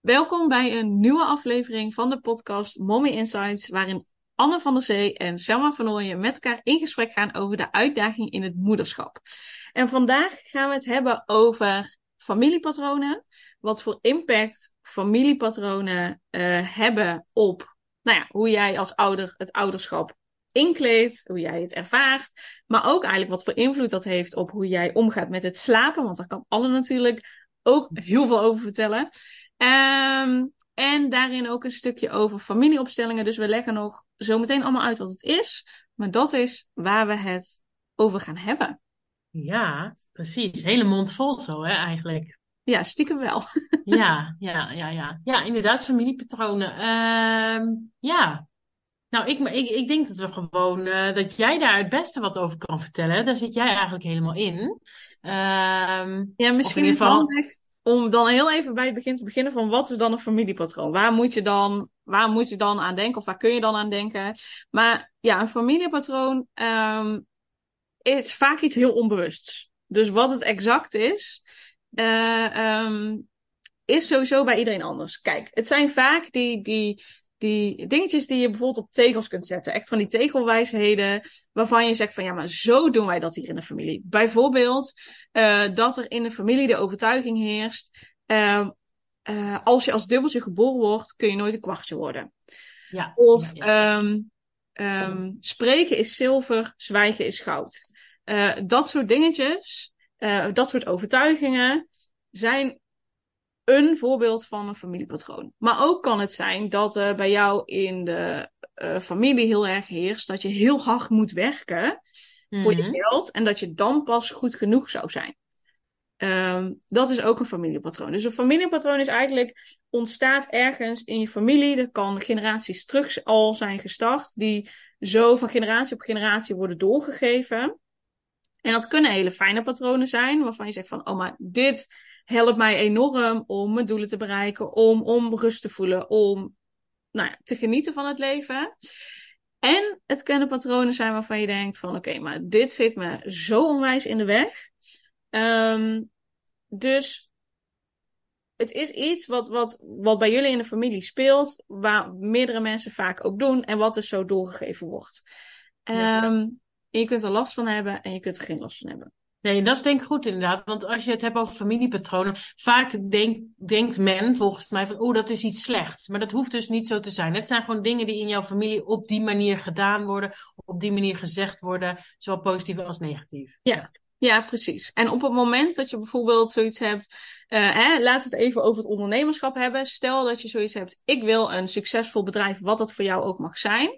Welkom bij een nieuwe aflevering van de podcast Mommy Insights, waarin Anne van der Zee en Selma van Ooyen met elkaar in gesprek gaan over de uitdaging in het moederschap. En vandaag gaan we het hebben over familiepatronen, wat voor impact familiepatronen uh, hebben op nou ja, hoe jij als ouder het ouderschap inkleedt, hoe jij het ervaart, maar ook eigenlijk wat voor invloed dat heeft op hoe jij omgaat met het slapen, want daar kan Anne natuurlijk ook heel veel over vertellen. Um, en daarin ook een stukje over familieopstellingen. Dus we leggen nog zo meteen allemaal uit wat het is. Maar dat is waar we het over gaan hebben. Ja, precies. Hele mond vol zo, hè, eigenlijk. Ja, stiekem wel. ja, ja, ja, ja. Ja, inderdaad, familiepatronen. Uh, ja. Nou, ik, ik, ik denk dat we gewoon, uh, dat jij daar het beste wat over kan vertellen. Daar zit jij eigenlijk helemaal in. Uh, ja, misschien geval om dan heel even bij het begin te beginnen van wat is dan een familiepatroon? Waar moet je dan, waar moet je dan aan denken of waar kun je dan aan denken? Maar ja, een familiepatroon um, is vaak iets heel onbewusts. Dus wat het exact is, uh, um, is sowieso bij iedereen anders. Kijk, het zijn vaak die, die, die dingetjes die je bijvoorbeeld op tegels kunt zetten. Echt van die tegelwijsheden waarvan je zegt van ja, maar zo doen wij dat hier in de familie. Bijvoorbeeld uh, dat er in de familie de overtuiging heerst. Uh, uh, als je als dubbeltje geboren wordt, kun je nooit een kwartje worden. Ja, of ja, um, um, spreken is zilver, zwijgen is goud. dat soort dingetjes, dat soort overtuigingen zijn een voorbeeld van een familiepatroon. Maar ook kan het zijn dat er bij jou in de uh, familie heel erg heerst dat je heel hard moet werken voor je mhm. geld en dat je dan pas goed genoeg zou zijn. Um, dat is ook een familiepatroon. Dus een familiepatroon is eigenlijk ontstaat ergens in je familie. Dat kan generaties terug al zijn gestart, die zo van generatie op generatie worden doorgegeven. En dat kunnen hele fijne patronen zijn, waarvan je zegt van, oh maar dit helpt mij enorm om mijn doelen te bereiken, om, om rust te voelen, om nou ja, te genieten van het leven. En het kunnen patronen zijn waarvan je denkt van oké, maar dit zit me zo onwijs in de weg. Um, dus het is iets wat, wat, wat bij jullie in de familie speelt, waar meerdere mensen vaak ook doen en wat dus zo doorgegeven wordt. Um, je kunt er last van hebben en je kunt er geen last van hebben. Nee, dat is denk ik goed inderdaad. Want als je het hebt over familiepatronen, vaak denk, denkt men volgens mij van, oh, dat is iets slechts. Maar dat hoeft dus niet zo te zijn. Het zijn gewoon dingen die in jouw familie op die manier gedaan worden, op die manier gezegd worden, zowel positief als negatief. Ja. Ja, precies. En op het moment dat je bijvoorbeeld zoiets hebt, uh, hè, laten we het even over het ondernemerschap hebben. Stel dat je zoiets hebt, ik wil een succesvol bedrijf, wat het voor jou ook mag zijn.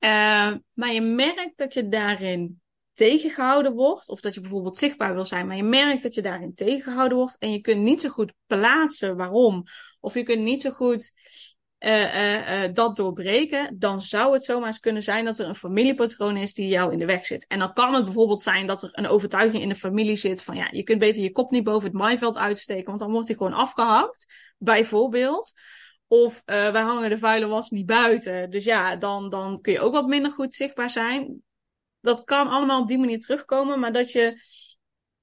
Uh, maar je merkt dat je daarin tegengehouden wordt. Of dat je bijvoorbeeld zichtbaar wil zijn, maar je merkt dat je daarin tegengehouden wordt. En je kunt niet zo goed plaatsen waarom. Of je kunt niet zo goed uh, uh, uh, dat doorbreken. Dan zou het zomaar eens kunnen zijn dat er een familiepatroon is die jou in de weg zit. En dan kan het bijvoorbeeld zijn dat er een overtuiging in de familie zit van ja, je kunt beter je kop niet boven het maaiveld uitsteken, want dan wordt hij gewoon afgehakt. Bijvoorbeeld. Of wij hangen de vuile was niet buiten. Dus ja, dan, dan kun je ook wat minder goed zichtbaar zijn dat kan allemaal op die manier terugkomen, maar dat je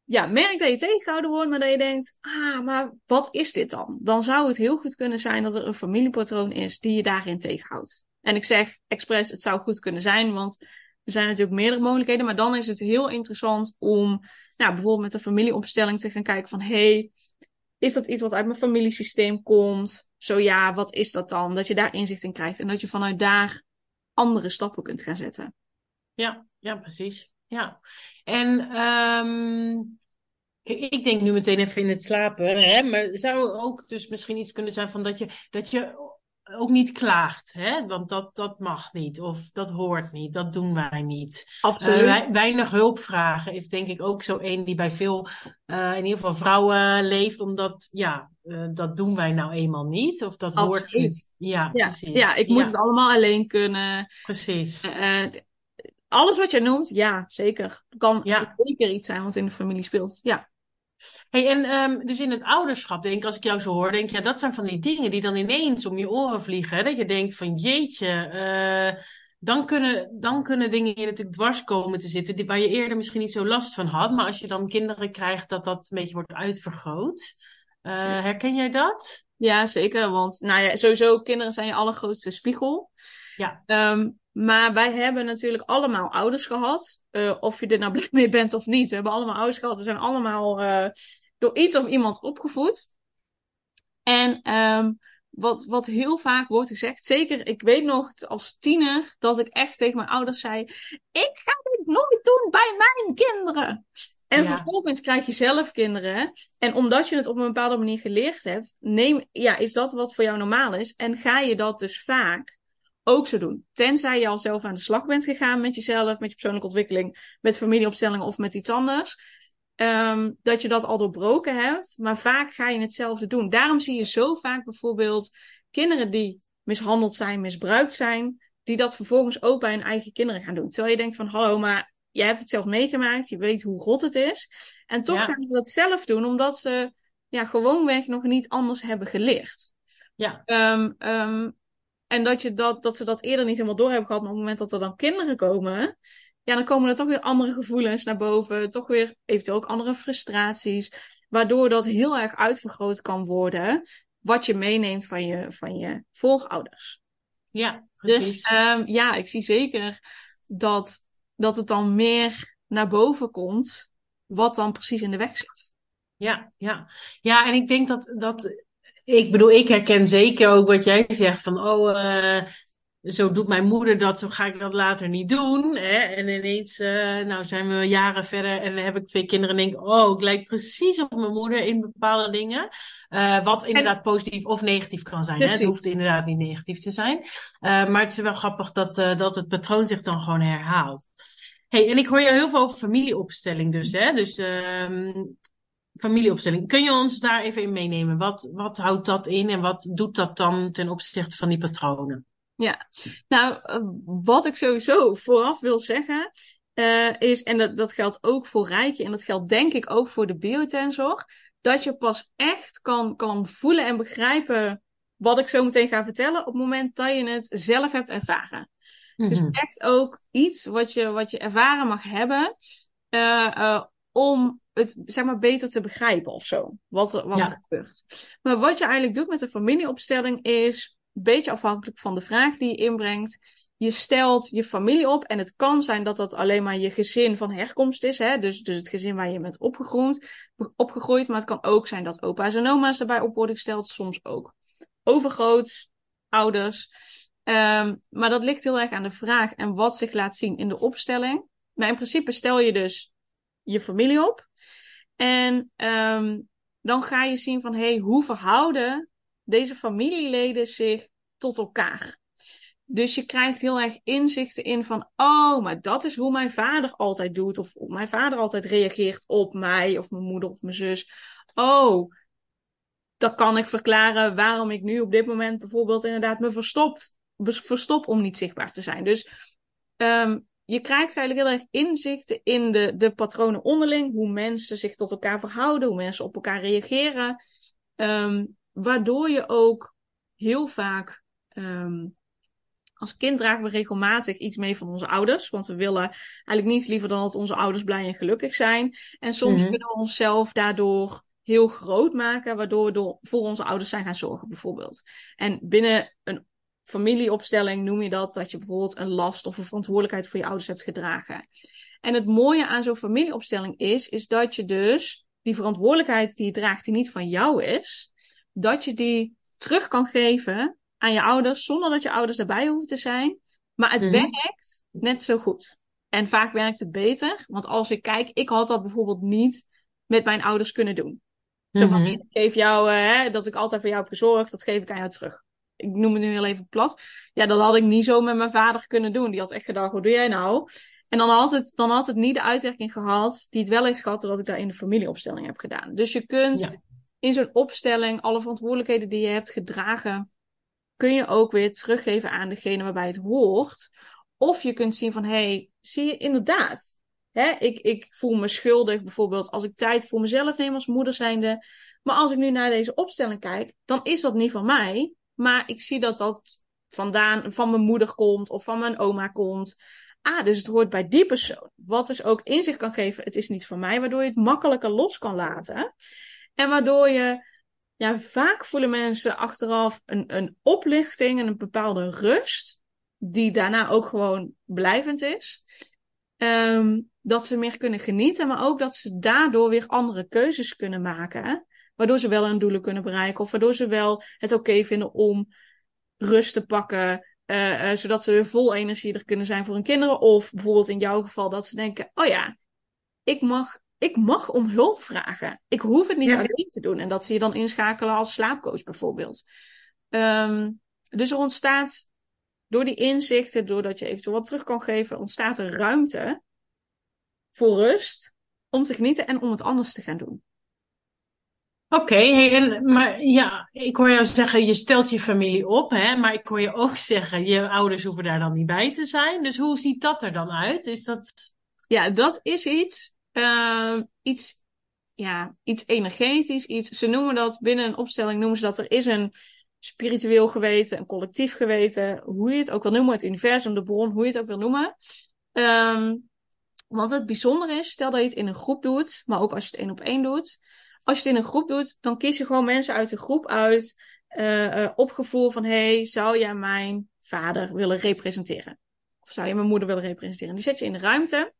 ja, merkt dat je tegengehouden wordt, maar dat je denkt, ah, maar wat is dit dan? Dan zou het heel goed kunnen zijn dat er een familiepatroon is die je daarin tegenhoudt. En ik zeg expres, het zou goed kunnen zijn, want er zijn natuurlijk meerdere mogelijkheden, maar dan is het heel interessant om nou, bijvoorbeeld met een familieopstelling te gaan kijken van, hey, is dat iets wat uit mijn familiesysteem komt? Zo ja, wat is dat dan? Dat je daar inzicht in krijgt en dat je vanuit daar andere stappen kunt gaan zetten. Ja, ja, precies. Ja. En um, kijk, ik denk nu meteen even in het slapen, hè, maar zou ook dus misschien iets kunnen zijn van dat je, dat je ook niet klaagt, hè? want dat, dat mag niet of dat hoort niet, dat doen wij niet. Absoluut. Uh, weinig hulp vragen is denk ik ook zo een die bij veel, uh, in ieder geval vrouwen leeft, omdat ja, uh, dat doen wij nou eenmaal niet of dat Absoluut. hoort niet. Ja, ja, precies. Ja, ik moet ja. het allemaal alleen kunnen. Precies alles wat je noemt, ja, zeker. Kan ja. zeker iets zijn wat in de familie speelt. Ja. Hey, en um, dus in het ouderschap, denk ik, als ik jou zo hoor, denk je, ja, dat zijn van die dingen die dan ineens om je oren vliegen. Hè? Dat je denkt van jeetje, uh, dan, kunnen, dan kunnen dingen hier natuurlijk dwars komen te zitten, die, waar je eerder misschien niet zo last van had. Maar als je dan kinderen krijgt, dat dat een beetje wordt uitvergroot. Uh, herken jij dat? Ja, zeker. Want nou ja, sowieso, kinderen zijn je allergrootste spiegel. Ja. Ehm, maar wij hebben natuurlijk allemaal ouders gehad. Uh, of je er nou blij mee bent of niet. We hebben allemaal ouders gehad. We zijn allemaal uh, door iets of iemand opgevoed. En um, wat, wat heel vaak wordt gezegd, zeker ik weet nog als tiener, dat ik echt tegen mijn ouders zei: Ik ga dit nooit doen bij mijn kinderen. En vervolgens krijg je zelf kinderen. En omdat je het op een bepaalde manier geleerd hebt, neem, ja, is dat wat voor jou normaal is. En ga je dat dus vaak ook zo doen. Tenzij je al zelf aan de slag bent gegaan met jezelf, met je persoonlijke ontwikkeling, met familieopstellingen of met iets anders. Um, dat je dat al doorbroken hebt. Maar vaak ga je hetzelfde doen. Daarom zie je zo vaak bijvoorbeeld kinderen die mishandeld zijn, misbruikt zijn, die dat vervolgens ook bij hun eigen kinderen gaan doen. Terwijl je denkt van hallo, maar jij hebt het zelf meegemaakt, je weet hoe rot het is. En toch gaan ze dat zelf doen, omdat ze ja, gewoonweg nog niet anders hebben geleerd. Ja. Um, um, en dat, je dat, dat ze dat eerder niet helemaal door hebben gehad, maar op het moment dat er dan kinderen komen, ja, dan komen er toch weer andere gevoelens naar boven. Toch weer eventueel ook andere frustraties. Waardoor dat heel erg uitvergroot kan worden. Wat je meeneemt van je, van je voorouders. Ja, dus, precies. Dus um, ja, ik zie zeker dat, dat het dan meer naar boven komt. Wat dan precies in de weg zit. Ja, ja. Ja, en ik denk dat, dat ik bedoel, ik herken zeker ook wat jij zegt van, oh, uh, zo doet mijn moeder dat, zo ga ik dat later niet doen. Hè? En ineens, uh, nou zijn we jaren verder en dan heb ik twee kinderen en denk, oh, ik lijk precies op mijn moeder in bepaalde dingen. Uh, wat inderdaad positief of negatief kan zijn. Hè? Het hoeft inderdaad niet negatief te zijn. Uh, maar het is wel grappig dat, dat het patroon zich dan gewoon herhaalt. Hey, en ik hoor je heel veel over familieopstelling dus. Hè? Dus um, familieopstelling. Kun je ons daar even in meenemen? Wat, wat houdt dat in en wat doet dat dan ten opzichte van die patronen? Ja, nou, eh, wat ik sowieso vooraf wil zeggen, uh, is, en dat, dat geldt ook voor Rijkje en dat geldt denk ik ook voor de biotensor, dat je pas echt kan, kan voelen en begrijpen wat ik zo meteen ga vertellen op het moment dat je het zelf hebt ervaren. Mm -hmm. Dus echt ook iets wat je, wat je ervaren mag hebben, uh, om het zeg maar beter te begrijpen of zo. Wat, er, wat ja. er gebeurt. Maar wat je eigenlijk doet met een familieopstelling is een beetje afhankelijk van de vraag die je inbrengt. Je stelt je familie op en het kan zijn dat dat alleen maar je gezin van herkomst is. Hè? Dus, dus het gezin waar je bent opgegroeid, opgegroeid. Maar het kan ook zijn dat opa's en oma's erbij op worden gesteld. Soms ook overgroot, ouders. Um, maar dat ligt heel erg aan de vraag en wat zich laat zien in de opstelling. Maar in principe stel je dus je familie op. En um, dan ga je zien van, hey, hoe verhouden deze familieleden zich tot elkaar? Dus je krijgt heel erg inzichten in van, oh, maar dat is hoe mijn vader altijd doet. Of mijn vader altijd reageert op mij, of mijn moeder of mijn zus. Oh, dan kan ik verklaren waarom ik nu op dit moment bijvoorbeeld inderdaad me verstopt, verstop om niet zichtbaar te zijn. Dus um, je krijgt eigenlijk heel erg inzichten in de, de patronen onderling, hoe mensen zich tot elkaar verhouden, hoe mensen op elkaar reageren. Um, waardoor je ook heel vaak, um, als kind dragen we regelmatig iets mee van onze ouders, want we willen eigenlijk niets liever dan dat onze ouders blij en gelukkig zijn. En soms mm-hmm. kunnen we onszelf daardoor heel groot maken, waardoor we door, voor onze ouders zijn gaan zorgen, bijvoorbeeld. En binnen een familieopstelling noem je dat, dat je bijvoorbeeld een last of een verantwoordelijkheid voor je ouders hebt gedragen. En het mooie aan zo'n familieopstelling is, is dat je dus die verantwoordelijkheid die je draagt, die niet van jou is, dat je die terug kan geven aan je ouders, zonder dat je ouders erbij hoeven te zijn. Maar het mm-hmm. werkt net zo goed. En vaak werkt het beter. Want als ik kijk, ik had dat bijvoorbeeld niet met mijn ouders kunnen doen. Zo van, mm-hmm. ik geef jou, uh, hè, dat ik altijd voor jou heb gezorgd, dat geef ik aan jou terug ik noem het nu heel even plat. Ja, dat had ik niet zo met mijn vader kunnen doen. Die had echt gedacht, wat doe jij nou? En dan had het, dan had het niet de uitwerking gehad die het wel heeft gehad, dat ik daar in de familieopstelling heb gedaan. Dus je kunt ja. in zo'n opstelling alle verantwoordelijkheden die je hebt gedragen, kun je ook weer teruggeven aan degene waarbij het hoort. Of je kunt zien van, hé, hey, zie je inderdaad, hè, ik, ik voel me schuldig bijvoorbeeld als ik tijd voor mezelf neem als moeder zijnde. Maar als ik nu naar deze opstelling kijk, dan is dat niet van mij. Maar ik zie dat dat vandaan van mijn moeder komt of van mijn oma komt. Ah, dus het hoort bij die persoon. Wat dus ook inzicht kan geven, het is niet van mij, waardoor je het makkelijker los kan laten. En waardoor je ja, vaak voelen mensen achteraf een, een oplichting en een bepaalde rust, die daarna ook gewoon blijvend is. Ehm, dat ze meer kunnen genieten, maar ook dat ze daardoor weer andere keuzes kunnen maken. Waardoor ze wel hun doelen kunnen bereiken, of waardoor ze wel het oké vinden om rust te pakken, uh, uh, zodat ze weer vol energie er kunnen zijn voor hun kinderen. Of bijvoorbeeld in jouw geval dat ze denken, oh ja, ik mag ik mag om hulp vragen. Ik hoef het niet alleen te doen. En dat zie je dan inschakelen als slaapcoach bijvoorbeeld. Um, dus er ontstaat door die inzichten, doordat je eventueel wat terug kan geven, ontstaat er ruimte voor rust om te genieten en om het anders te gaan doen. Oké, maar ja, ik hoor jou zeggen, je stelt je familie op, hè, maar ik hoor je ook zeggen, je ouders hoeven daar dan niet bij te zijn. Dus hoe ziet dat er dan uit? Is dat... Ja, dat is iets uh, iets, ja, iets energetisch, iets, ze noemen dat binnen een opstelling, noemen ze dat er is een spiritueel geweten, een collectief geweten, hoe je het ook wil noemen, het universum, de bron, hoe je het ook wil noemen. Um, want het bijzonder is, stel dat je het in een groep doet, maar ook als je het één op één doet. Als je het in een groep doet, dan kies je gewoon mensen uit de groep uit, uh, uh, op gevoel van, hey, zou jij mijn vader willen representeren? Of zou je mijn moeder willen representeren? Die zet je in de ruimte.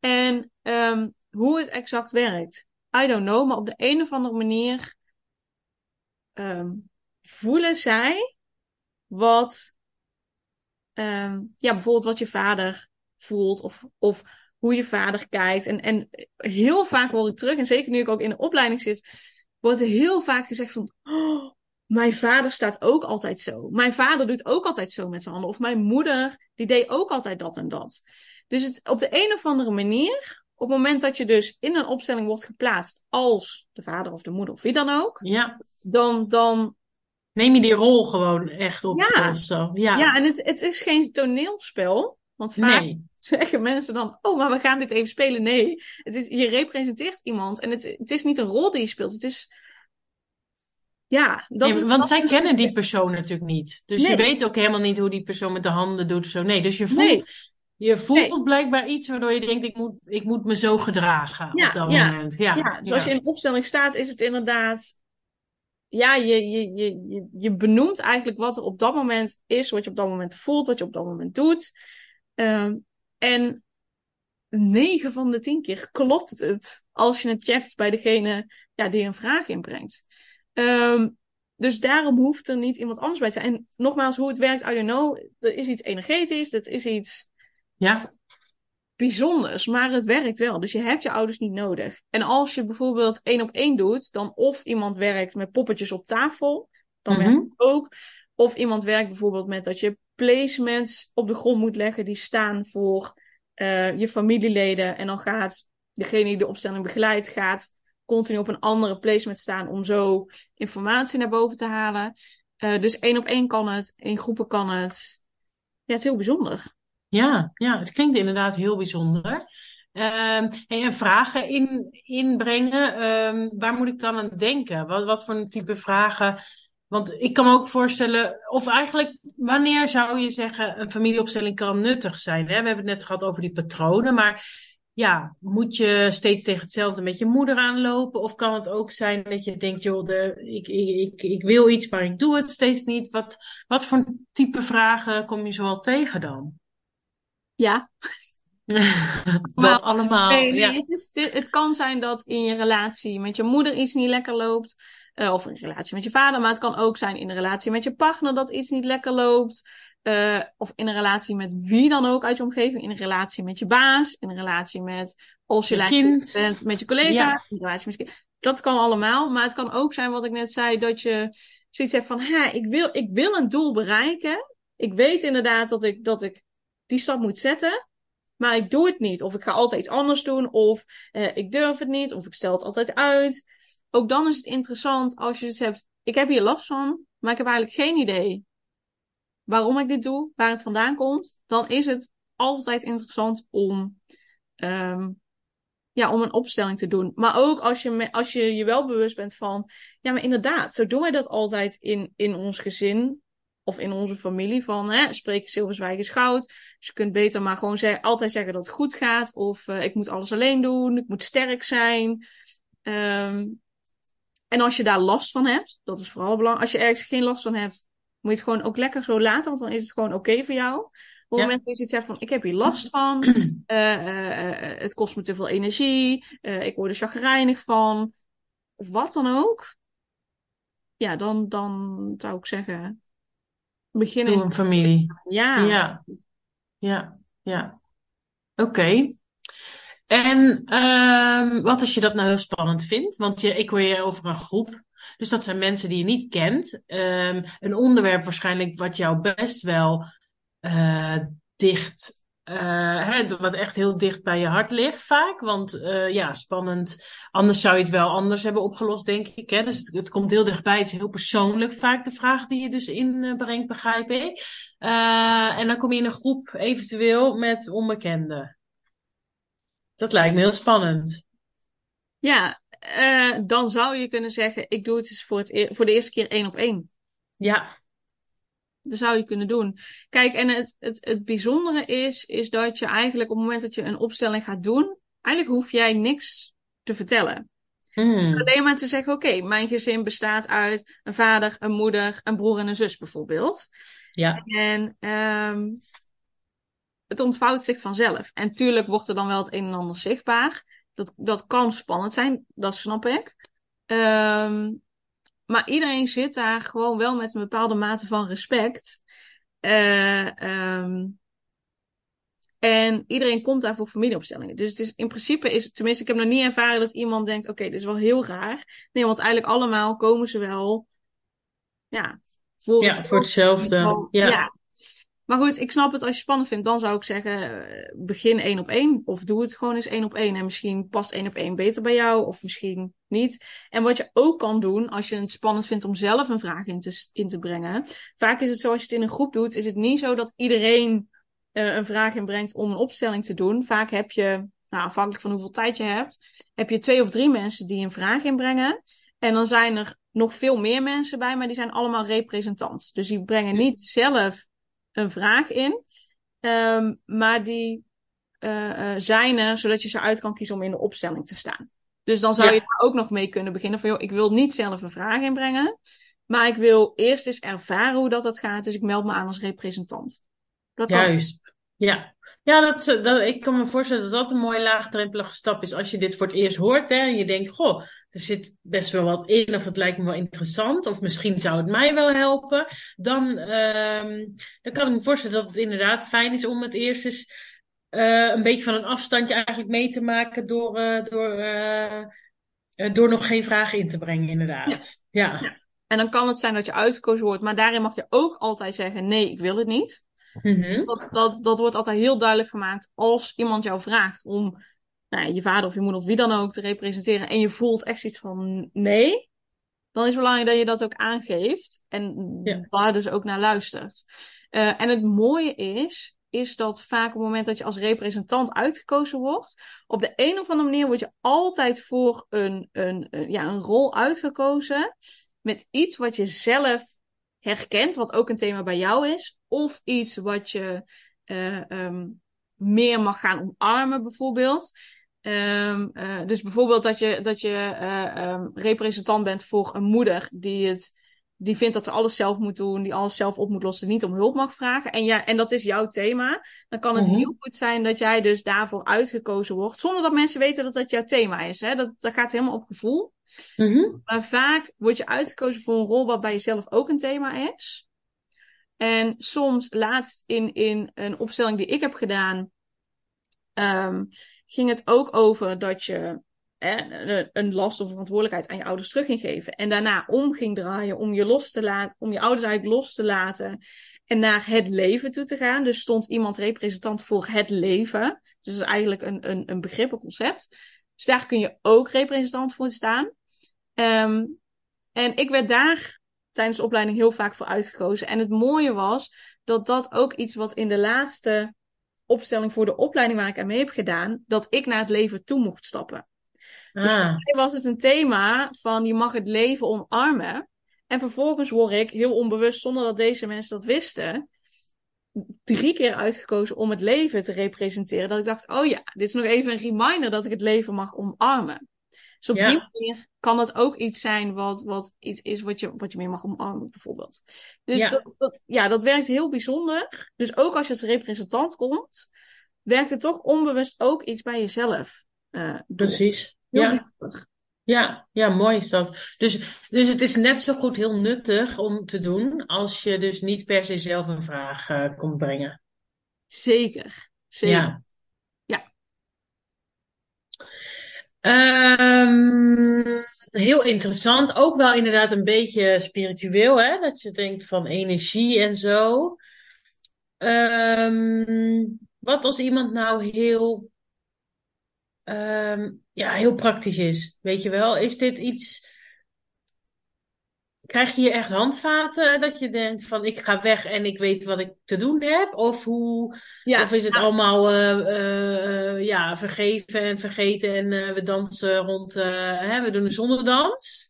En um, hoe het exact werkt, I don't know. Maar op de een of andere manier um, voelen zij wat, um, ja, bijvoorbeeld wat je vader voelt of, of hoe je vader kijkt. En, en heel vaak hoor ik terug, en zeker nu ik ook in de opleiding zit, wordt er heel vaak gezegd van, oh, mijn vader staat ook altijd zo. Mijn vader doet ook altijd zo met zijn handen. Of mijn moeder, die deed ook altijd dat en dat. Dus het, op de een of andere manier, op het moment dat je dus in een opstelling wordt geplaatst als de vader of de moeder of wie dan ook, ja. dan, dan neem je die rol gewoon echt op. Ja, zo. ja. ja en het, het is geen toneelspel. Want vaak nee. zeggen mensen dan, oh, maar we gaan dit even spelen. Nee, het is, je representeert iemand en het, het is niet een rol die je speelt. Het is, ja, dat is, want zij kennen die persoon natuurlijk niet. Dus je weet ook helemaal niet hoe die persoon met de handen doet of zo. Nee, dus je voelt, je voelt blijkbaar iets waardoor je denkt, ik moet, ik moet me zo gedragen ja, op dat ja, moment. Ja, ja, dus als je in opstelling staat, is het inderdaad... Ja, je, je, je, je benoemt eigenlijk wat er op dat moment is, wat je op dat moment voelt, wat je op dat moment doet. Um, en 9 van de 10 keer klopt het als je het checkt bij degene ja, die een vraag inbrengt. Um, dus daarom hoeft er niet iemand anders bij te zijn. En nogmaals, hoe het werkt, I don't know. Er is iets energetisch, dat is iets ja. bijzonders, maar het werkt wel. Dus je hebt je ouders niet nodig. En als je bijvoorbeeld één op één doet, dan of iemand werkt met poppetjes op tafel, dan mm -hmm. werkt het ook. Of iemand werkt bijvoorbeeld met dat je placements op de grond moet leggen die staan voor uh, je familieleden. En dan gaat degene die de opstelling begeleidt, gaat continu op een andere placement staan om zo informatie naar boven te halen. Uh, dus één op één kan het, in groepen kan het. Ja, het is heel bijzonder. Ja, ja, het klinkt inderdaad heel bijzonder. Um, en vragen in, inbrengen, um, waar moet ik dan aan denken? Wat, wat voor type vragen? Want ik kan me ook voorstellen, of eigenlijk, wanneer zou je zeggen een familieopstelling kan nuttig zijn? Hè? We hebben het net gehad over die patronen, maar ja, moet je steeds tegen hetzelfde met je moeder aanlopen? Of kan het ook zijn dat je denkt, joh, de, ik, ik, ik, wil iets, maar ik doe het steeds niet? Wat, wat voor type vragen kom je zoal tegen dan? Ja. dat allemaal. Nee, nee, ja. het, is, het kan zijn dat in je relatie met je moeder iets niet lekker loopt. Uh, of in relatie met je vader. Maar het kan ook zijn in de relatie met je partner dat iets niet lekker loopt. Uh, of in een relatie met wie dan ook uit je omgeving. In een relatie met je baas. In een relatie met, als je, je kind. bent, met je collega. Ja. In een relatie met je kind. Dat kan allemaal. Maar het kan ook zijn wat ik net zei. Dat je zoiets hebt van, hè, ik wil, ik wil een doel bereiken. Ik weet inderdaad dat ik, dat ik die stap moet zetten. Maar ik doe het niet. Of ik ga altijd iets anders doen. Of uh, ik durf het niet. Of ik stel het altijd uit. Ook dan is het interessant als je het hebt. Ik heb hier last van. Maar ik heb eigenlijk geen idee waarom ik dit doe. Waar het vandaan komt. Dan is het altijd interessant om, um, ja, om een opstelling te doen. Maar ook als je, als je je wel bewust bent van. Ja, maar inderdaad. Zo doen wij dat altijd in, in ons gezin of in onze familie van hè, spreken zilverzwijgen is goud. Dus je kunt beter maar gewoon zeg, altijd zeggen dat het goed gaat. Of uh, ik moet alles alleen doen, ik moet sterk zijn. Um, en als je daar last van hebt, dat is vooral belangrijk. Als je ergens geen last van hebt, moet je het gewoon ook lekker zo laten, want dan is het gewoon oké voor jou. Op het moment dat je iets zegt van, ik heb hier last van, uh, het kost me te veel energie, ik word er chagrijnig van, of wat dan ook. Ja, dan, dan zou ik zeggen, beginnen. Doe een familie. Ja. Ja, ja, ja. Oké. En um, wat als je dat nou heel spannend vindt? Want je, ik hoor je over een groep. Dus dat zijn mensen die je niet kent. Um, een onderwerp waarschijnlijk wat jou best wel uh, dicht, uh, wat echt heel dicht bij je hart ligt vaak. Want uh, ja, spannend. Anders zou je het wel anders hebben opgelost, denk ik. Hè? Dus het, het komt heel dichtbij. Het is heel persoonlijk vaak de vraag die je dus inbrengt, begrijp ik. en dan kom je in een groep eventueel met onbekenden. Dat lijkt me heel spannend. Ja, uh, dan zou je kunnen zeggen, ik doe het eens voor, het e voor de eerste keer één op één. Ja. Dat zou je kunnen doen. Kijk, en het, het, het bijzondere is, is dat je eigenlijk op het moment dat je een opstelling gaat doen, eigenlijk hoef jij niks te vertellen. Mm. Alleen maar te zeggen, oké, okay, mijn gezin bestaat uit een vader, een moeder, een broer en een zus bijvoorbeeld. Ja. En um, het ontvouwt zich vanzelf. En tuurlijk wordt er dan wel het een en ander zichtbaar. Dat, dat kan spannend zijn, dat snap ik. Um, maar iedereen zit daar gewoon wel met een bepaalde mate van respect. Uh, um, en iedereen komt daar voor familieopstellingen. Dus het is in principe is, tenminste, ik heb nog niet ervaren dat iemand denkt: oké, okay, dit is wel heel raar. Nee, want eigenlijk allemaal komen ze wel, ja, voor, ja, het, voor hetzelfde. Ja. ja. Maar goed, ik snap het. Als je spannend vindt, dan zou ik zeggen, begin één op één. Of doe het gewoon eens één op één. En misschien past één op één beter bij jou, of misschien niet. En wat je ook kan doen, als je het spannend vindt om zelf een vraag in te, in te brengen. Vaak is het zo, als je het in een groep doet, is het niet zo dat iedereen uh, een vraag inbrengt om een opstelling te doen. Vaak heb je, nou, afhankelijk van hoeveel tijd je hebt, heb je twee of drie mensen die een vraag inbrengen. En dan zijn er nog veel meer mensen bij, maar die zijn allemaal representant. Dus die brengen niet zelf een vraag in. Um, maar die uh, zijn er zodat je ze uit kan kiezen om in de opstelling te staan. Dus dan zou ja. je daar ook nog mee kunnen beginnen van, joh, ik wil niet zelf een vraag inbrengen, maar ik wil eerst eens ervaren hoe dat, dat gaat, dus ik meld me aan als representant. Dat Juist, kan. ja. Ja, dat, dat, ik kan me voorstellen dat dat een mooie laagdrempelige stap is als je dit voor het eerst hoort hè, en je denkt, goh, er zit best wel wat in of het lijkt me wel interessant of misschien zou het mij wel helpen. Dan, um, dan kan ik me voorstellen dat het inderdaad fijn is om het eerst eens uh, een beetje van een afstandje eigenlijk mee te maken door, uh, door, uh, door nog geen vragen in te brengen, inderdaad. Ja. ja. ja. En dan kan het zijn dat je uitgekozen wordt, maar daarin mag je ook altijd zeggen, nee, ik wil het niet. Mm-hmm. Dat, dat, dat wordt altijd heel duidelijk gemaakt als iemand jou vraagt om nou, je vader of je moeder of wie dan ook te representeren en je voelt echt iets van nee, dan is het belangrijk dat je dat ook aangeeft en ja. daar dus ook naar luistert. Uh, en het mooie is, is dat vaak op het moment dat je als representant uitgekozen wordt, op de een of andere manier word je altijd voor een, een, een, ja, een rol uitgekozen met iets wat je zelf herkent, wat ook een thema bij jou is, of iets wat je uh, meer mag gaan omarmen, bijvoorbeeld. Um, uh, dus bijvoorbeeld dat je, dat je uh, representant bent voor een moeder die het die vindt dat ze alles zelf moet doen, die alles zelf op moet lossen, niet om hulp mag vragen. En, ja, en dat is jouw thema. Dan kan het mm-hmm. heel goed zijn dat jij dus daarvoor uitgekozen wordt, zonder dat mensen weten dat dat jouw thema is. Hè? Dat, dat gaat helemaal op gevoel. Mm-hmm. Maar vaak word je uitgekozen voor een rol wat bij jezelf ook een thema is. En soms, laatst in, in een opstelling die ik heb gedaan, um, ging het ook over dat je een last of verantwoordelijkheid aan je ouders terug ging geven. En daarna om ging draaien om je, los te laten, om je ouders eigenlijk los te laten. En naar het leven toe te gaan. Dus stond iemand representant voor het leven. Dus dat is eigenlijk een, een, een begrip, een concept. Dus daar kun je ook representant voor staan. Um, en ik werd daar tijdens de opleiding heel vaak voor uitgekozen. En het mooie was dat dat ook iets wat in de laatste opstelling voor de opleiding waar ik aan mee heb gedaan, dat ik naar het leven toe mocht stappen. Dus voor mij was het een thema van je mag het leven omarmen. En vervolgens word ik heel onbewust, zonder dat deze mensen dat wisten, drie keer uitgekozen om het leven te representeren. Dat ik dacht, oh ja, dit is nog even een reminder dat ik het leven mag omarmen. Dus op die manier kan het ook iets zijn wat, wat iets is wat je, wat je meer mag omarmen, bijvoorbeeld. Dus ja. Dat, dat, ja, dat werkt heel bijzonder. Dus ook als je als representant komt, werkt het toch onbewust ook iets bij jezelf. Uh, Precies. Ja. Ja, ja, mooi is dat. Dus, dus het is net zo goed heel nuttig om te doen als je dus niet per se zelf een vraag uh, komt brengen. Zeker, zeker. Ja. Um, heel interessant. Ook wel inderdaad een beetje spiritueel, hè? Dat je denkt van energie en zo. Um, wat als iemand nou heel, um, ja, heel praktisch is? Weet je wel? Is dit iets Krijg je hier echt handvaten dat je denkt van ik ga weg en ik weet wat ik te doen heb? Of, hoe, of is het allemaal uh, uh, ja, vergeven en vergeten en uh, we dansen rond, hè, we doen een zonderdans?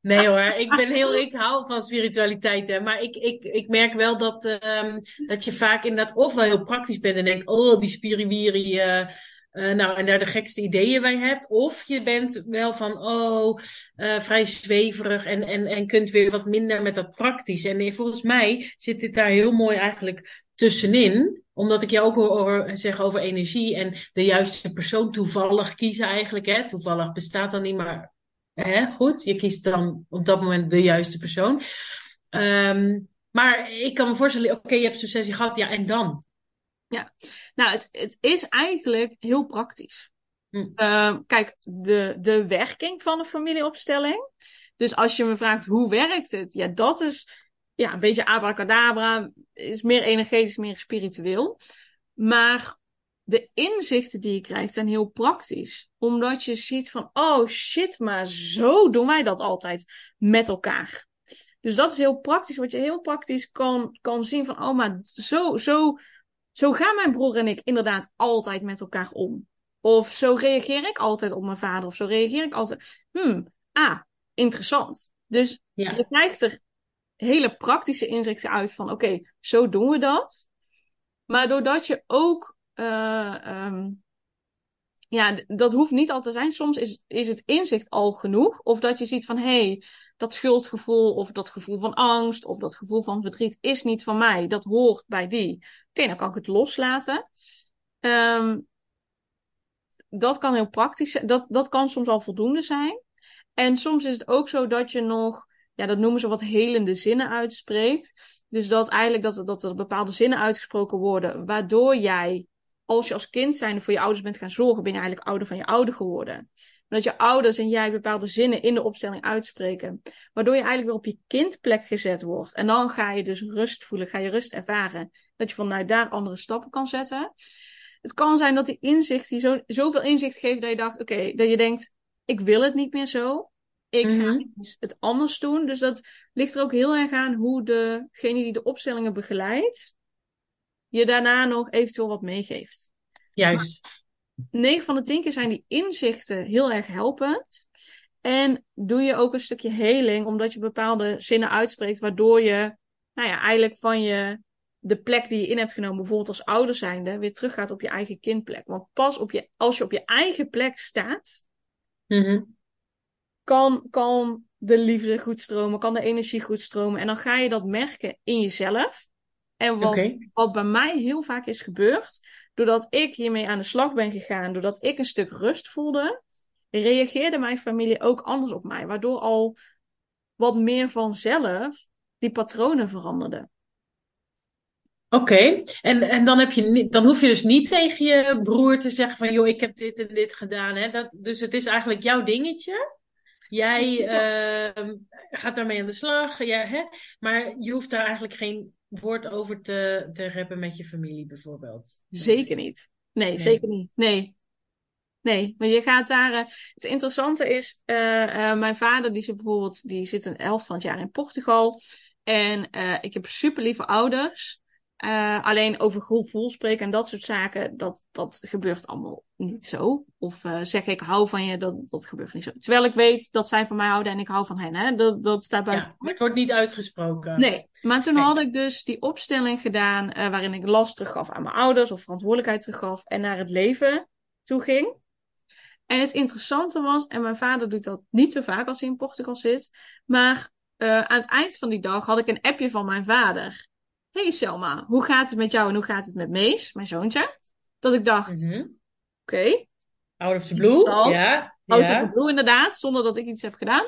Nee hoor, ik ben heel, ik hou van spiritualiteit hè, maar ik, ik, ik merk wel dat, um, dat je vaak inderdaad ofwel heel praktisch bent en denkt, oh die spiriwiri, uh, nou, en daar de gekste ideeën bij hebt. Of je bent wel van, oh, uh, vrij zweverig en, en, en kunt weer wat minder met dat praktisch. En volgens mij zit dit daar heel mooi eigenlijk tussenin. Omdat ik je ook hoor zeggen over energie en de juiste persoon toevallig kiezen eigenlijk. Hè? Toevallig bestaat dan niet, maar hè? goed, je kiest dan op dat moment de juiste persoon. Um, maar ik kan me voorstellen, oké, je hebt zo'n sessie gehad, ja, en dan? Ja, nou, het, het is eigenlijk heel praktisch. Hm. Uh, kijk, de, de werking van een familieopstelling. Dus als je me vraagt hoe werkt het? Ja, dat is ja, een beetje abracadabra. Is meer energetisch, meer spiritueel. Maar de inzichten die je krijgt zijn heel praktisch. Omdat je ziet van, oh shit, maar zo doen wij dat altijd met elkaar. Dus dat is heel praktisch, wat je heel praktisch kan, kan zien van, oh, maar zo, zo zo gaan mijn broer en ik inderdaad altijd met elkaar om. Of zo reageer ik altijd op mijn vader. Of zo reageer ik altijd. Hmm, ah, interessant. Dus je krijgt er hele praktische inzichten uit van: oké, zo doen we dat. Maar doordat je ook. Uh, um, ja, dat hoeft niet altijd te zijn. Soms is, is het inzicht al genoeg. Of dat je ziet van: hé, hey, dat schuldgevoel of dat gevoel van angst of dat gevoel van verdriet is niet van mij. Dat hoort bij die. Oké, dan kan ik het loslaten. Um, dat kan heel praktisch zijn. Dat, dat kan soms al voldoende zijn. En soms is het ook zo dat je nog, ja, dat noemen ze wat helende zinnen uitspreekt. Dus dat eigenlijk dat, dat er bepaalde zinnen uitgesproken worden, waardoor jij, als je als kind zijnde voor je ouders bent gaan zorgen, ben je eigenlijk ouder van je ouder geworden dat je ouders en jij bepaalde zinnen in de opstelling uitspreken. Waardoor je eigenlijk weer op je kindplek gezet wordt. En dan ga je dus rust voelen, ga je rust ervaren. Dat je vanuit daar andere stappen kan zetten. Het kan zijn dat die inzicht, die zo, zoveel inzicht geeft dat je dacht, oké, dat je denkt, ik wil het niet meer zo. Ik ga mhm. het anders doen. Dus dat ligt er ook heel erg aan hoe degene die de opstellingen begeleidt, je daarna nog eventueel wat meegeeft. Juist. 9 van de 10 keer zijn die inzichten heel erg helpend. En doe je ook een stukje heling, omdat je bepaalde zinnen uitspreekt, waardoor je, nou ja, eigenlijk van je, de plek die je in hebt genomen, bijvoorbeeld als ouder zijnde, weer teruggaat op je eigen kindplek. Want pas op je, als je op je eigen plek staat, mm kan, kan de liefde goed stromen, kan de energie goed stromen. En dan ga je dat merken in jezelf. En wat, wat bij mij heel vaak is gebeurd, doordat ik hiermee aan de slag ben gegaan, doordat ik een stuk rust voelde, reageerde mijn familie ook anders op mij. Waardoor al wat meer vanzelf die patronen veranderden. Oké, en, en dan, heb je, dan hoef je dus niet tegen je broer te zeggen van joh, ik heb dit en dit gedaan. Hè? Dat, dus het is eigenlijk jouw dingetje. Jij uh, gaat daarmee aan de slag, ja, hè? maar je hoeft daar eigenlijk geen woord over te, te rappen met je familie bijvoorbeeld? Zeker niet. Nee, zeker niet. Nee. Nee, maar je gaat daar. Uh, het interessante is, uh, uh, mijn vader die zit bijvoorbeeld, die zit een helft van het jaar in Portugal. En ik heb super lieve ouders. Uh, alleen over gevoel spreken en dat soort zaken, dat, dat gebeurt allemaal niet zo. Of uh, zeg ik hou van je, dat, dat gebeurt niet zo. Terwijl ik weet dat zij van mij houden en ik hou van hen. Hè? Dat, dat staat buiten. Ja, het wordt niet uitgesproken. Nee, maar toen had ik dus die opstelling gedaan uh, waarin ik last teruggaf aan mijn ouders of verantwoordelijkheid teruggaf en naar het leven toe ging. En het interessante was, en mijn vader doet dat niet zo vaak als hij in Portugal zit, maar aan het eind van die dag had ik een appje van mijn vader. Hey Selma, hoe gaat het met jou en hoe gaat het met Mees, mijn zoontje? Dat ik dacht, Mhm. oké, okay, Out of the blue, ja. out ja. of the blue inderdaad, zonder dat ik iets heb gedaan.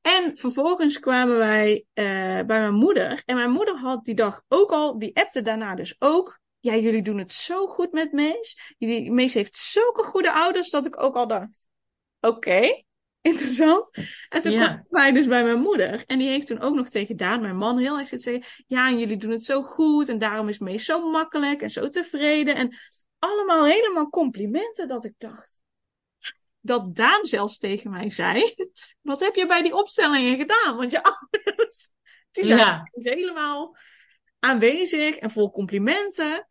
En vervolgens kwamen wij uh, bij mijn moeder. En mijn moeder had die dag ook al, die appte daarna dus ook. Ja, jullie doen het zo goed met Mees. Jullie, Mees heeft zulke goede ouders dat ik ook al dacht. Oké, okay, interessant. En toen Ja. kwamen wij dus bij mijn moeder. En die heeft toen ook nog tegen Daan, mijn man, heel erg zitten zeggen. Ja, en jullie doen het zo goed. En daarom is Mees zo makkelijk en zo tevreden. En allemaal helemaal complimenten dat ik dacht. Dat Daan zelfs tegen mij zei. Wat heb je bij die opstellingen gedaan? Want je ouders, die zijn dus helemaal aanwezig en vol complimenten.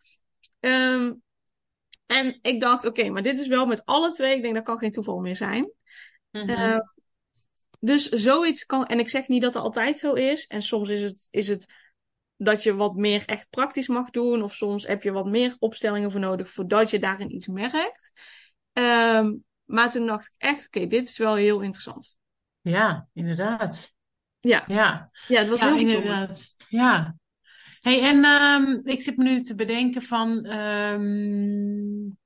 Um, en ik dacht, oké, okay, maar dit is wel met alle twee. Ik denk dat kan geen toeval meer zijn. Mhm. Uh, dus zoiets kan. En ik zeg niet dat het altijd zo is. En soms is het, is het dat je wat meer echt praktisch mag doen. Of soms heb je wat meer opstellingen voor nodig voordat je daarin iets merkt. Um, maar toen dacht ik echt, oké, okay, dit is wel heel interessant. Ja, inderdaad. Ja, Ja, ja het was ja heel inderdaad. Ja. Hey, en um, ik zit me nu te bedenken van. Um,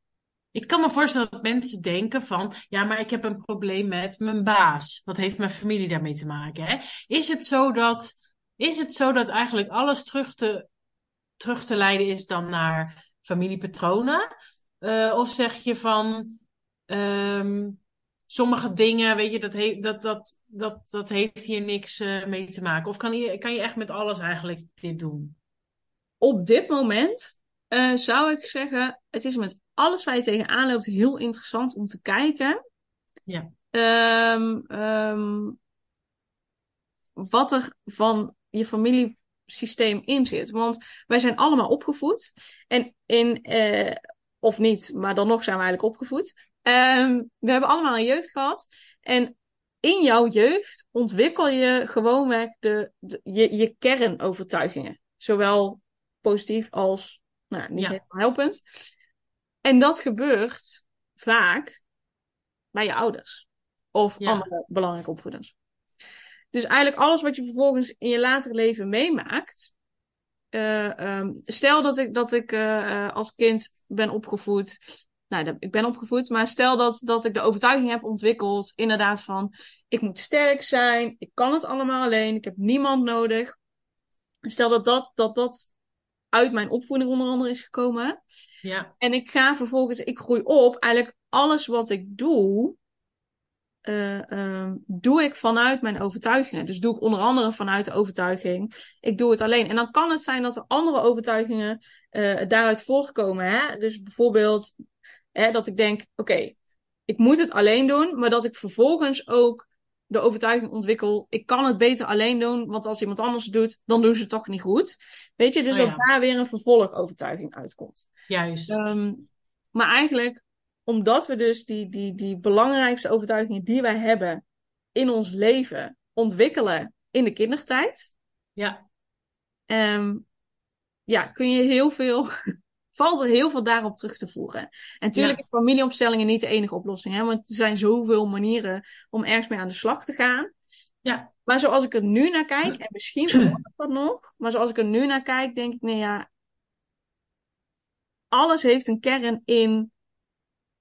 ik kan me voorstellen dat mensen denken van. Ja, maar ik heb een probleem met mijn baas. Wat heeft mijn familie daarmee te maken? Hè? Is, het zo dat, is het zo dat eigenlijk alles terug te, terug te leiden is dan naar familiepatronen? Uh, of zeg je van. Um, sommige dingen, weet je, dat, he dat, dat, dat, dat heeft hier niks uh, mee te maken. Of kan je, kan je echt met alles eigenlijk dit doen? Op dit moment uh, zou ik zeggen, het is met alles waar je tegenaan loopt heel interessant om te kijken. Ja. Um, um, wat er van je familiesysteem in zit. Want wij zijn allemaal opgevoed. En in, uh, of niet, maar dan nog zijn we eigenlijk opgevoed. Um, we hebben allemaal een jeugd gehad. En in jouw jeugd ontwikkel je gewoonweg de, de, je, je kernovertuigingen. Zowel positief als nou, niet Ja. helemaal helpend. En dat gebeurt vaak bij je ouders. Of Ja. andere belangrijke opvoeders. Dus eigenlijk alles wat je vervolgens in je later leven meemaakt. Uh, um, stel dat ik, dat ik uh, als kind ben opgevoed. Nou, ik ben opgevoed, maar stel dat, dat ik de overtuiging heb ontwikkeld, inderdaad van, ik moet sterk zijn, ik kan het allemaal alleen, ik heb niemand nodig. Stel dat dat, dat, dat uit mijn opvoeding onder andere is gekomen. Ja. En ik ga vervolgens, ik groei op, eigenlijk alles wat ik doe, uh, um, doe ik vanuit mijn overtuigingen. Dus doe ik onder andere vanuit de overtuiging, ik doe het alleen. En dan kan het zijn dat er andere overtuigingen uh, daaruit voortkomen. Hè? Dus bijvoorbeeld hè, dat ik denk, oké, okay, ik moet het alleen doen, maar dat ik vervolgens ook de overtuiging ontwikkel, ik kan het beter alleen doen, want als iemand anders het doet, dan doen ze het toch niet goed. Weet je, dus Oh, dat ja. daar weer een vervolgovertuiging uitkomt. Juist. Um, maar eigenlijk, omdat we dus die, die, die belangrijkste overtuigingen die wij hebben in ons leven ontwikkelen in de kindertijd, Ja. um, ja, kun je heel veel, valt er heel veel daarop terug te voeren. En natuurlijk Ja. is familieopstellingen niet de enige oplossing, hè, want er zijn zoveel manieren om ergens mee aan de slag te gaan. Ja. Maar zoals ik er nu naar kijk, en misschien verandert dat nog, maar zoals ik er nu naar kijk, denk ik, nee ja, alles heeft een kern in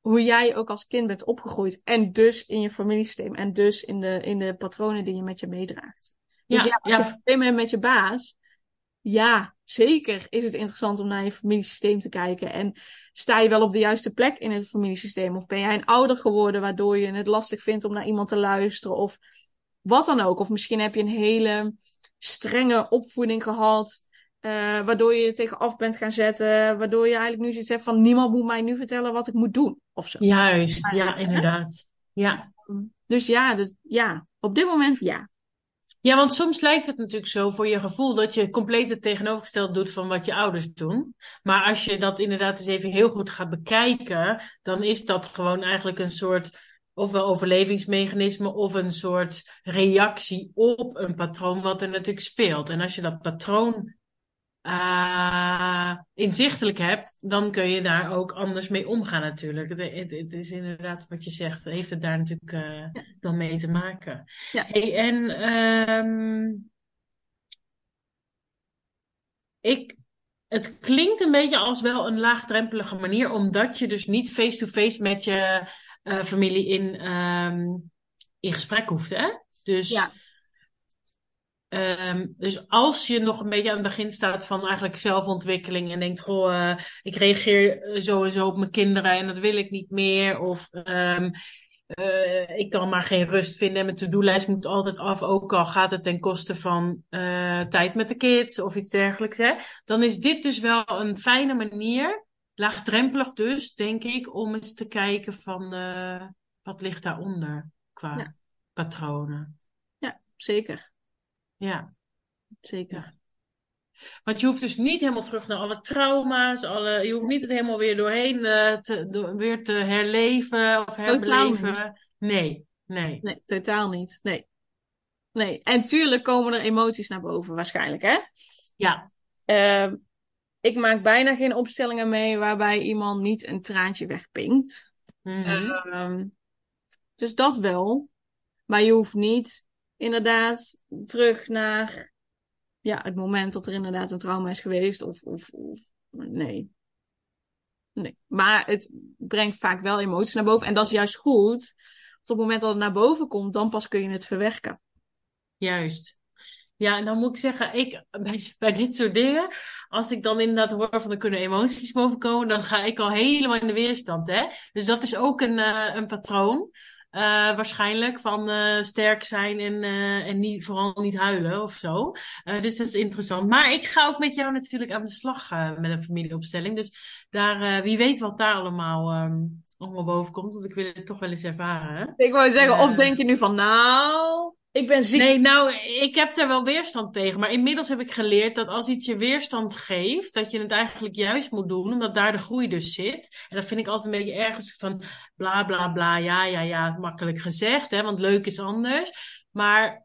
hoe jij ook als kind bent opgegroeid. En dus in je familiesysteem. En dus in de, in de patronen die je met je meedraagt. Dus ja, Ja, als je ja. probleem hebt met je baas. Ja, zeker is het interessant om naar je familiesysteem te kijken. En sta je wel op de juiste plek in het familiesysteem? Of ben jij een ouder geworden waardoor je het lastig vindt om naar iemand te luisteren? Of wat dan ook. Of misschien heb je een hele strenge opvoeding gehad. Uh, waardoor je je tegen af bent gaan zetten. Waardoor je eigenlijk nu zoiets hebt van niemand moet mij nu vertellen wat ik moet doen. Of zo. Juist, ja, inderdaad. Ja. Dus ja, dus, ja, op dit moment ja. Ja, want soms lijkt het natuurlijk zo voor je gevoel dat je compleet het tegenovergestelde doet van wat je ouders doen. Maar als je dat inderdaad eens even heel goed gaat bekijken, dan is dat gewoon eigenlijk een soort ofwel overlevingsmechanisme of een soort reactie op een patroon wat er natuurlijk speelt. En als je dat patroon uh, inzichtelijk hebt, dan kun je daar ook anders mee omgaan natuurlijk. Het, het, is inderdaad wat je zegt, heeft het daar natuurlijk uh, dan mee te maken. Ja. Hey, en um, ik, het klinkt een beetje als wel een laagdrempelige manier, omdat je dus niet face-to-face met je uh, familie in, um, in gesprek hoeft, hè? Dus ja. Um, dus als je nog een beetje aan het begin staat van eigenlijk zelfontwikkeling en denkt, goh, uh, ik reageer sowieso op mijn kinderen en dat wil ik niet meer. Of um, uh, ik kan maar geen rust vinden en mijn to-do-lijst moet altijd af, ook al gaat het ten koste van uh, tijd met de kids of iets dergelijks. Hè? Dan is dit dus wel een fijne manier, laagdrempelig dus, denk ik, om eens te kijken van wat ligt daaronder qua ja. patronen. Ja, zeker. Ja. Zeker. Want je hoeft dus niet helemaal terug naar alle trauma's. Alle, je hoeft niet het helemaal weer doorheen uh, te, weer te herleven of herbeleven. Nee, nee. Nee, totaal niet. Nee. Nee. En tuurlijk komen er emoties naar boven, waarschijnlijk, hè? Ja. Uh, ik maak bijna geen opstellingen mee waarbij iemand niet een traantje wegpinkt. Mm -hmm. dus dat wel. Maar je hoeft niet inderdaad terug naar ja, het moment dat er inderdaad een trauma is geweest. Of, of, of nee. Nee. Maar het brengt vaak wel emoties naar boven. En dat is juist goed. Want op het moment dat het naar boven komt, dan pas kun je het verwerken. Juist. Ja, en dan moet ik zeggen, ik, bij, bij dit soort dingen, als ik dan inderdaad hoor van er kunnen emoties boven komen, dan ga ik al helemaal in de weerstand, hè. Dus dat is ook een, uh, een patroon. Uh, waarschijnlijk van uh, sterk zijn en, uh, en niet, vooral niet huilen of zo. dus dat is interessant. Maar ik ga ook met jou natuurlijk aan de slag met een familieopstelling. Dus daar, wie weet wat daar allemaal, um, allemaal boven komt. Want ik wil het toch wel eens ervaren. Ik wou zeggen, of denk je nu van nou, ik ben ziek. Nee, nou, ik heb er wel weerstand tegen. Maar inmiddels heb ik geleerd dat als iets je weerstand geeft, dat je het eigenlijk juist moet doen, omdat daar de groei dus zit. En dat vind ik altijd een beetje ergens van bla bla bla, ja, ja, ja, makkelijk gezegd, hè, want leuk is anders. Maar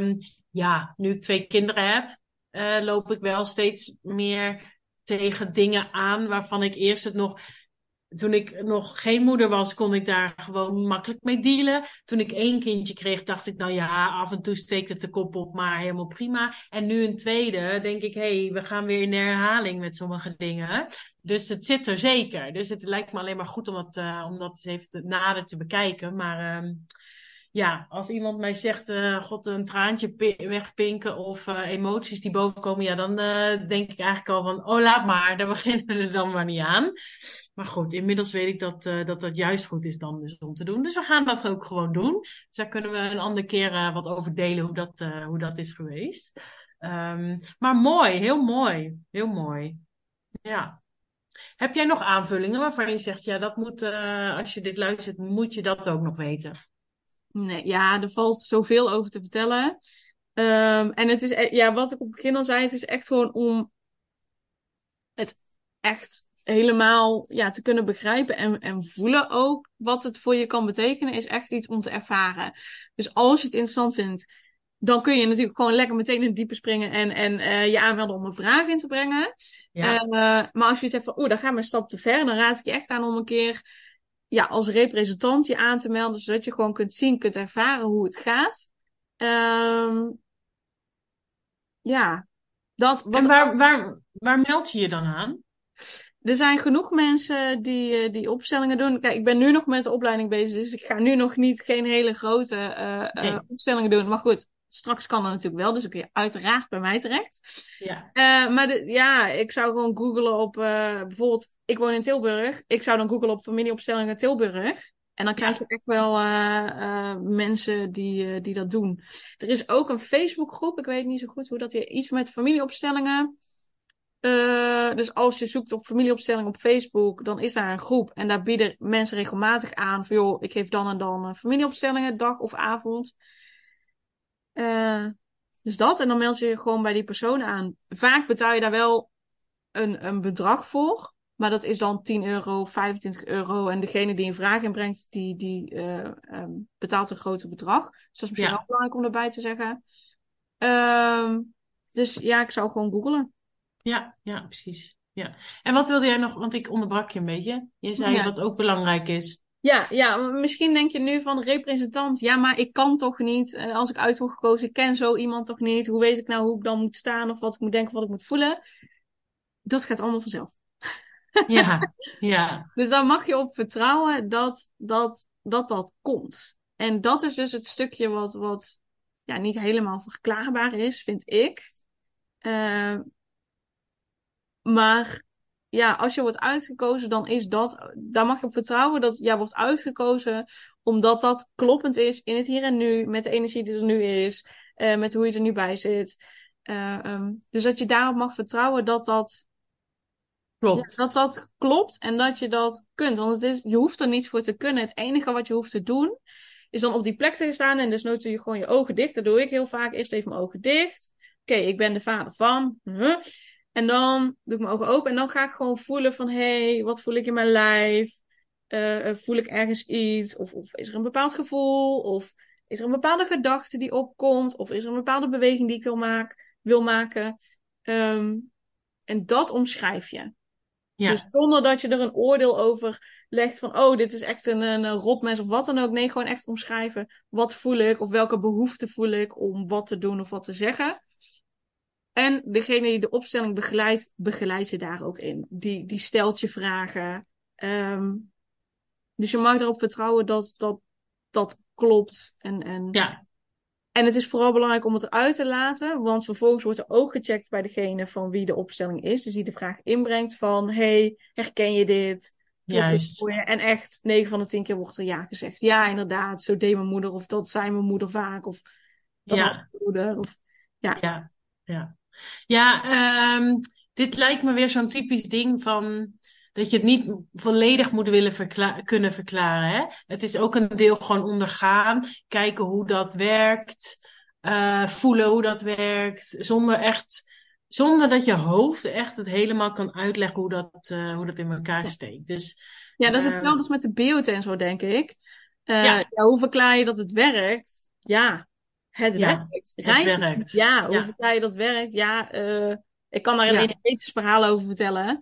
um, ja, nu ik twee kinderen heb, uh, loop ik wel steeds meer tegen dingen aan waarvan ik eerst het nog toen ik nog geen moeder was, kon ik daar gewoon makkelijk mee dealen. Toen ik één kindje kreeg, dacht ik, nou ja, af en toe steekt het de kop op, maar helemaal prima. En nu een tweede, denk ik, hé, hey, we gaan weer in herhaling met sommige dingen. Dus het zit er zeker. Dus het lijkt me alleen maar goed om dat, uh, om dat eens even nader te bekijken. Maar uh, ja, als iemand mij zegt, uh, god, een traantje wegpinken of uh, emoties die bovenkomen, ja, dan uh, denk ik eigenlijk al van, oh, laat maar, daar beginnen we dan maar niet aan. Maar goed, inmiddels weet ik dat, dat dat juist goed is dan dus om te doen. Dus we gaan dat ook gewoon doen. Dus daar kunnen we een andere keer wat over delen hoe dat, hoe dat is geweest. Um, maar mooi, heel mooi, heel mooi. Ja. Heb jij nog aanvullingen waarvan je zegt, ja, dat moet, als je dit luistert, moet je dat ook nog weten? Nee, ja, er valt zoveel over te vertellen. Um, en het is, e-, ja, wat ik op het begin al zei, het is echt gewoon om het echt helemaal ja, te kunnen begrijpen en, en voelen ook wat het voor je kan betekenen, is echt iets om te ervaren. Dus als je het interessant vindt, dan kun je natuurlijk gewoon lekker meteen in het diepe springen en, en uh, je aanmelden om een vraag in te brengen. Ja. Uh, maar als je zegt van, oeh, dan gaan we een stap te ver, dan raad ik je echt aan om een keer ja, als representant je aan te melden, zodat je gewoon kunt zien, kunt ervaren hoe het gaat. Um, ja, dat. Wat en waar, waar, waar meld je je dan aan? Er zijn genoeg mensen die, eh, die opstellingen doen. Kijk, ik ben nu nog met de opleiding bezig, dus ik ga nu nog niet geen hele grote uh, nee. opstellingen doen. Maar goed, straks kan dat natuurlijk wel, dus dan kun je uiteraard bij mij terecht. Ja. Uh, maar de, ja, ik zou gewoon googlen op bijvoorbeeld ik woon in Tilburg. Ik zou dan googlen op familieopstellingen Tilburg. En dan krijg je echt wel uh, uh, mensen die, die dat doen. Er is ook een Facebookgroep. Ik weet niet zo goed hoe dat hier iets met familieopstellingen. dus als je zoekt op familieopstellingen op Facebook, dan is daar een groep. En daar bieden mensen regelmatig aan van joh, ik geef dan en dan familieopstellingen, dag of avond. Dus dat. En dan meld je je gewoon bij die persoon aan. Vaak betaal je daar wel een, een bedrag voor. Maar dat is dan 10 euro, 25 euro. En degene die een vraag inbrengt, die, die uh, um, betaalt een groter bedrag. Dus dat is misschien ja. wel belangrijk om erbij te zeggen. Um, dus ja, ik zou gewoon googlen. Ja, ja, precies. Ja. En wat wilde jij nog, want ik onderbrak je een beetje. Je zei wat ook belangrijk is. Ja, ja, misschien denk je nu van representant. Ja, maar ik kan toch niet. Eh, als ik uit word gekozen, ik ken zo iemand toch niet. Hoe weet ik nou hoe ik dan moet staan of wat ik moet denken, wat ik moet voelen? Dat gaat allemaal vanzelf. Ja, ja. dus daar mag je op vertrouwen dat dat, dat, dat komt. En dat is dus het stukje wat, wat ja, niet helemaal verklaarbaar is, vind ik. Uh, maar ja, als je wordt uitgekozen, dan is dat, daar mag je op vertrouwen dat jij wordt uitgekozen, omdat dat kloppend is in het hier en nu, met de energie die er nu is, uh, met hoe je er nu bij zit. Uh, um, dus dat je daarop mag vertrouwen dat dat klopt. Ja, dat dat klopt en dat je dat kunt. Want het is, je hoeft er niets voor te kunnen. Het enige wat je hoeft te doen, is dan op die plek te staan en dus nooit je gewoon je ogen dicht. Dat doe ik heel vaak. Eerst even mijn ogen dicht. Oké, okay, ik ben de vader van. Huh? En dan doe ik mijn ogen open en dan ga ik gewoon voelen van... hé, hey, wat voel ik in mijn lijf? Uh, voel ik ergens iets? Of, of is er een bepaald gevoel? Of is er een bepaalde gedachte die opkomt? Of is er een bepaalde beweging die ik wil, maak, wil maken? Um, en dat omschrijf je. Ja. Dus zonder dat je er een oordeel over legt van, oh, dit is echt een, een rotmens of wat dan ook. Nee, gewoon echt omschrijven. Wat voel ik of welke behoefte voel ik om wat te doen of wat te zeggen. En degene die de opstelling begeleidt, begeleidt je daar ook in. Die, die stelt je vragen. Um, dus je mag erop vertrouwen dat dat, dat klopt. En, en, ja. en het is vooral belangrijk om het eruit te laten. Want vervolgens wordt er ook gecheckt bij degene van wie de opstelling is. Dus die de vraag inbrengt van... Hey, herken je dit? Juist. En echt, 9 van de 10 keer wordt er ja gezegd. Ja, inderdaad, zo deed mijn moeder. Of dat zei mijn moeder vaak. Of dat ja. mijn moeder. Of, ja. ja, ja. Ja, um, dit lijkt me weer zo'n typisch ding van dat je het niet volledig moet willen verkla kunnen verklaren. Hè? Het is ook een deel gewoon ondergaan, kijken hoe dat werkt, uh, voelen hoe dat werkt, zonder echt, zonder dat je hoofd echt het helemaal kan uitleggen hoe dat, uh, hoe dat in elkaar steekt. Dus, ja, dat is hetzelfde uh, als met de beeld en zo, denk ik. Ja. ja. hoe verklaar je dat het werkt? Ja, het werkt. Het werkt. Ja, hoe ja. verklaar je dat werkt? Ja, uh, ik kan daar een ja. verhaal over vertellen.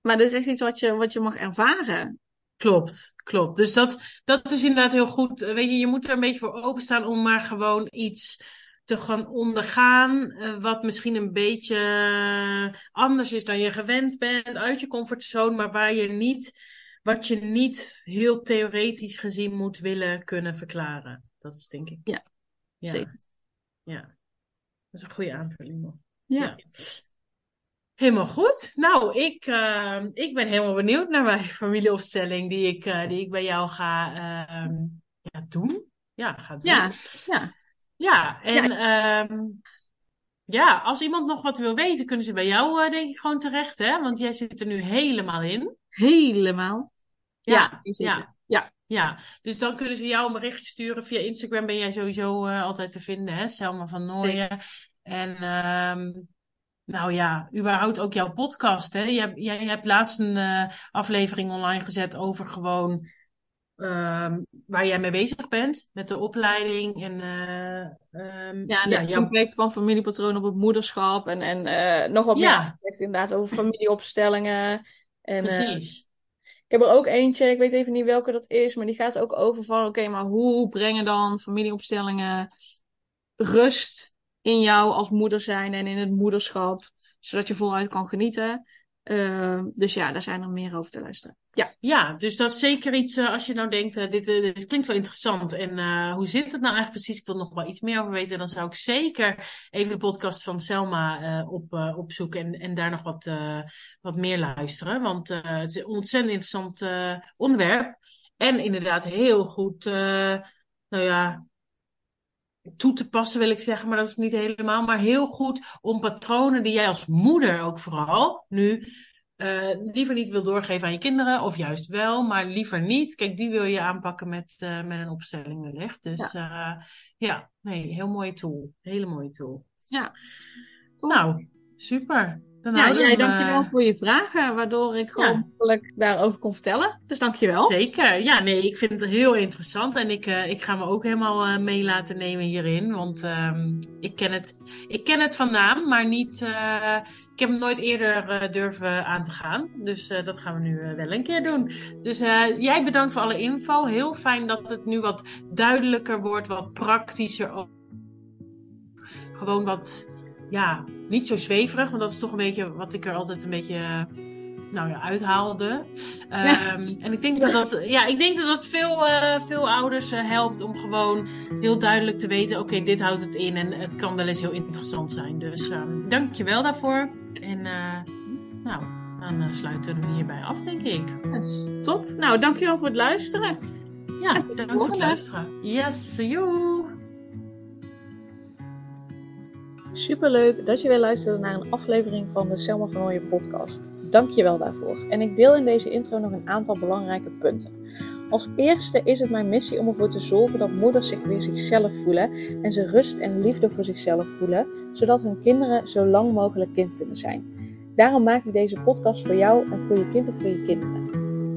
Maar dit is iets wat je, wat je mag ervaren. Klopt, klopt. Dus dat, dat is inderdaad heel goed. Weet je, je moet er een beetje voor openstaan om maar gewoon iets te gaan ondergaan. Uh, wat misschien een beetje anders is dan je gewend bent. Uit je comfortzone, maar waar je niet, wat je niet heel theoretisch gezien moet willen kunnen verklaren. Dat is denk ik. Ja, ja. Zeker. Ja, dat is een goede aanvulling nog. Ja. ja. Helemaal goed. Nou, ik, uh, ik ben helemaal benieuwd naar mijn familieopstelling die ik, uh, die ik bij jou ga uh, ja, doen. Ja, ga doen. Ja, ja. Ja, en ja. Um, ja, als iemand nog wat wil weten, kunnen ze bij jou uh, denk ik gewoon terecht, hè? Want jij zit er nu helemaal in. Helemaal. Ja, ja. Ja. ja. Dus dan kunnen ze jou een berichtje sturen. Via Instagram ben jij sowieso uh, altijd te vinden, hè? Selma van Nooyen. En um, nou ja, überhaupt ook jouw podcast, hè? Je, je, je hebt laatst een uh, aflevering online gezet over gewoon um, waar jij mee bezig bent. Met de opleiding en... Uh, um, ja, en ja, de impact van familiepatroon op het moederschap. En, en nog wat ja. meer inderdaad over familieopstellingen. En, Precies. Ik heb er ook eentje, ik weet even niet welke dat is, maar die gaat ook over van, oké, maar hoe brengen dan familieopstellingen rust in jou als moeder zijn en in het moederschap, zodat je voluit kan genieten. Uh, dus ja, daar zijn er meer over te luisteren. Ja, ja dus dat is zeker iets uh, als je nou denkt, uh, dit, dit, klinkt wel interessant. En hoe zit het nou eigenlijk precies? Ik wil nog wel iets meer over weten. Dan zou ik zeker even de podcast van Selma op, opzoeken en, en daar nog wat, wat meer luisteren. Want het is een ontzettend interessant onderwerp. En inderdaad heel goed, nou ja, toe te passen, wil ik zeggen, maar dat is niet helemaal. Maar heel goed om patronen die jij als moeder ook vooral nu uh, liever niet wil doorgeven aan je kinderen, of juist wel, maar liever niet. Kijk, die wil je aanpakken met, uh, met een opstelling wellicht. Dus ja, uh, ja nee, heel mooie tool. Hele mooie tool. Ja. Nou, super. Dan ja, jij hem, dankjewel uh... voor je vragen, waardoor ik gewoon ja. makkelijk daarover kon vertellen. Dus dankjewel. Zeker. Ja, nee, ik vind het heel interessant en ik, uh, ik ga me ook helemaal uh, mee laten nemen hierin. Want um, ik, ken het, ik ken het van naam, maar niet, ik heb hem nooit eerder durven aan te gaan. Dus dat gaan we nu wel een keer doen. Dus jij bedankt voor alle info. Heel fijn dat het nu wat duidelijker wordt, wat praktischer. Gewoon wat ja, niet zo zweverig, want dat is toch een beetje wat ik er altijd een beetje nou ja, uithaalde. Um, En ik denk dat dat, ja, ik denk dat dat veel, uh, veel ouders uh, helpt om gewoon heel duidelijk te weten: oké, okay, dit houdt het in en het kan wel eens heel interessant zijn. Dus um, dank je wel daarvoor. En uh, nou, dan sluiten we hierbij af, denk ik. Yes, top. Nou, dankjewel voor het luisteren. Ja, dank voor het luisteren. Yes, you. Superleuk dat je weer luisterde naar een aflevering van de Selma van Ooyen podcast. Dank je wel daarvoor. En ik deel in deze intro nog een aantal belangrijke punten. Als eerste is het mijn missie om ervoor te zorgen dat moeders zich weer zichzelf voelen en ze rust en liefde voor zichzelf voelen, zodat hun kinderen zo lang mogelijk kind kunnen zijn. Daarom maak ik deze podcast voor jou en voor je kind of voor je kinderen.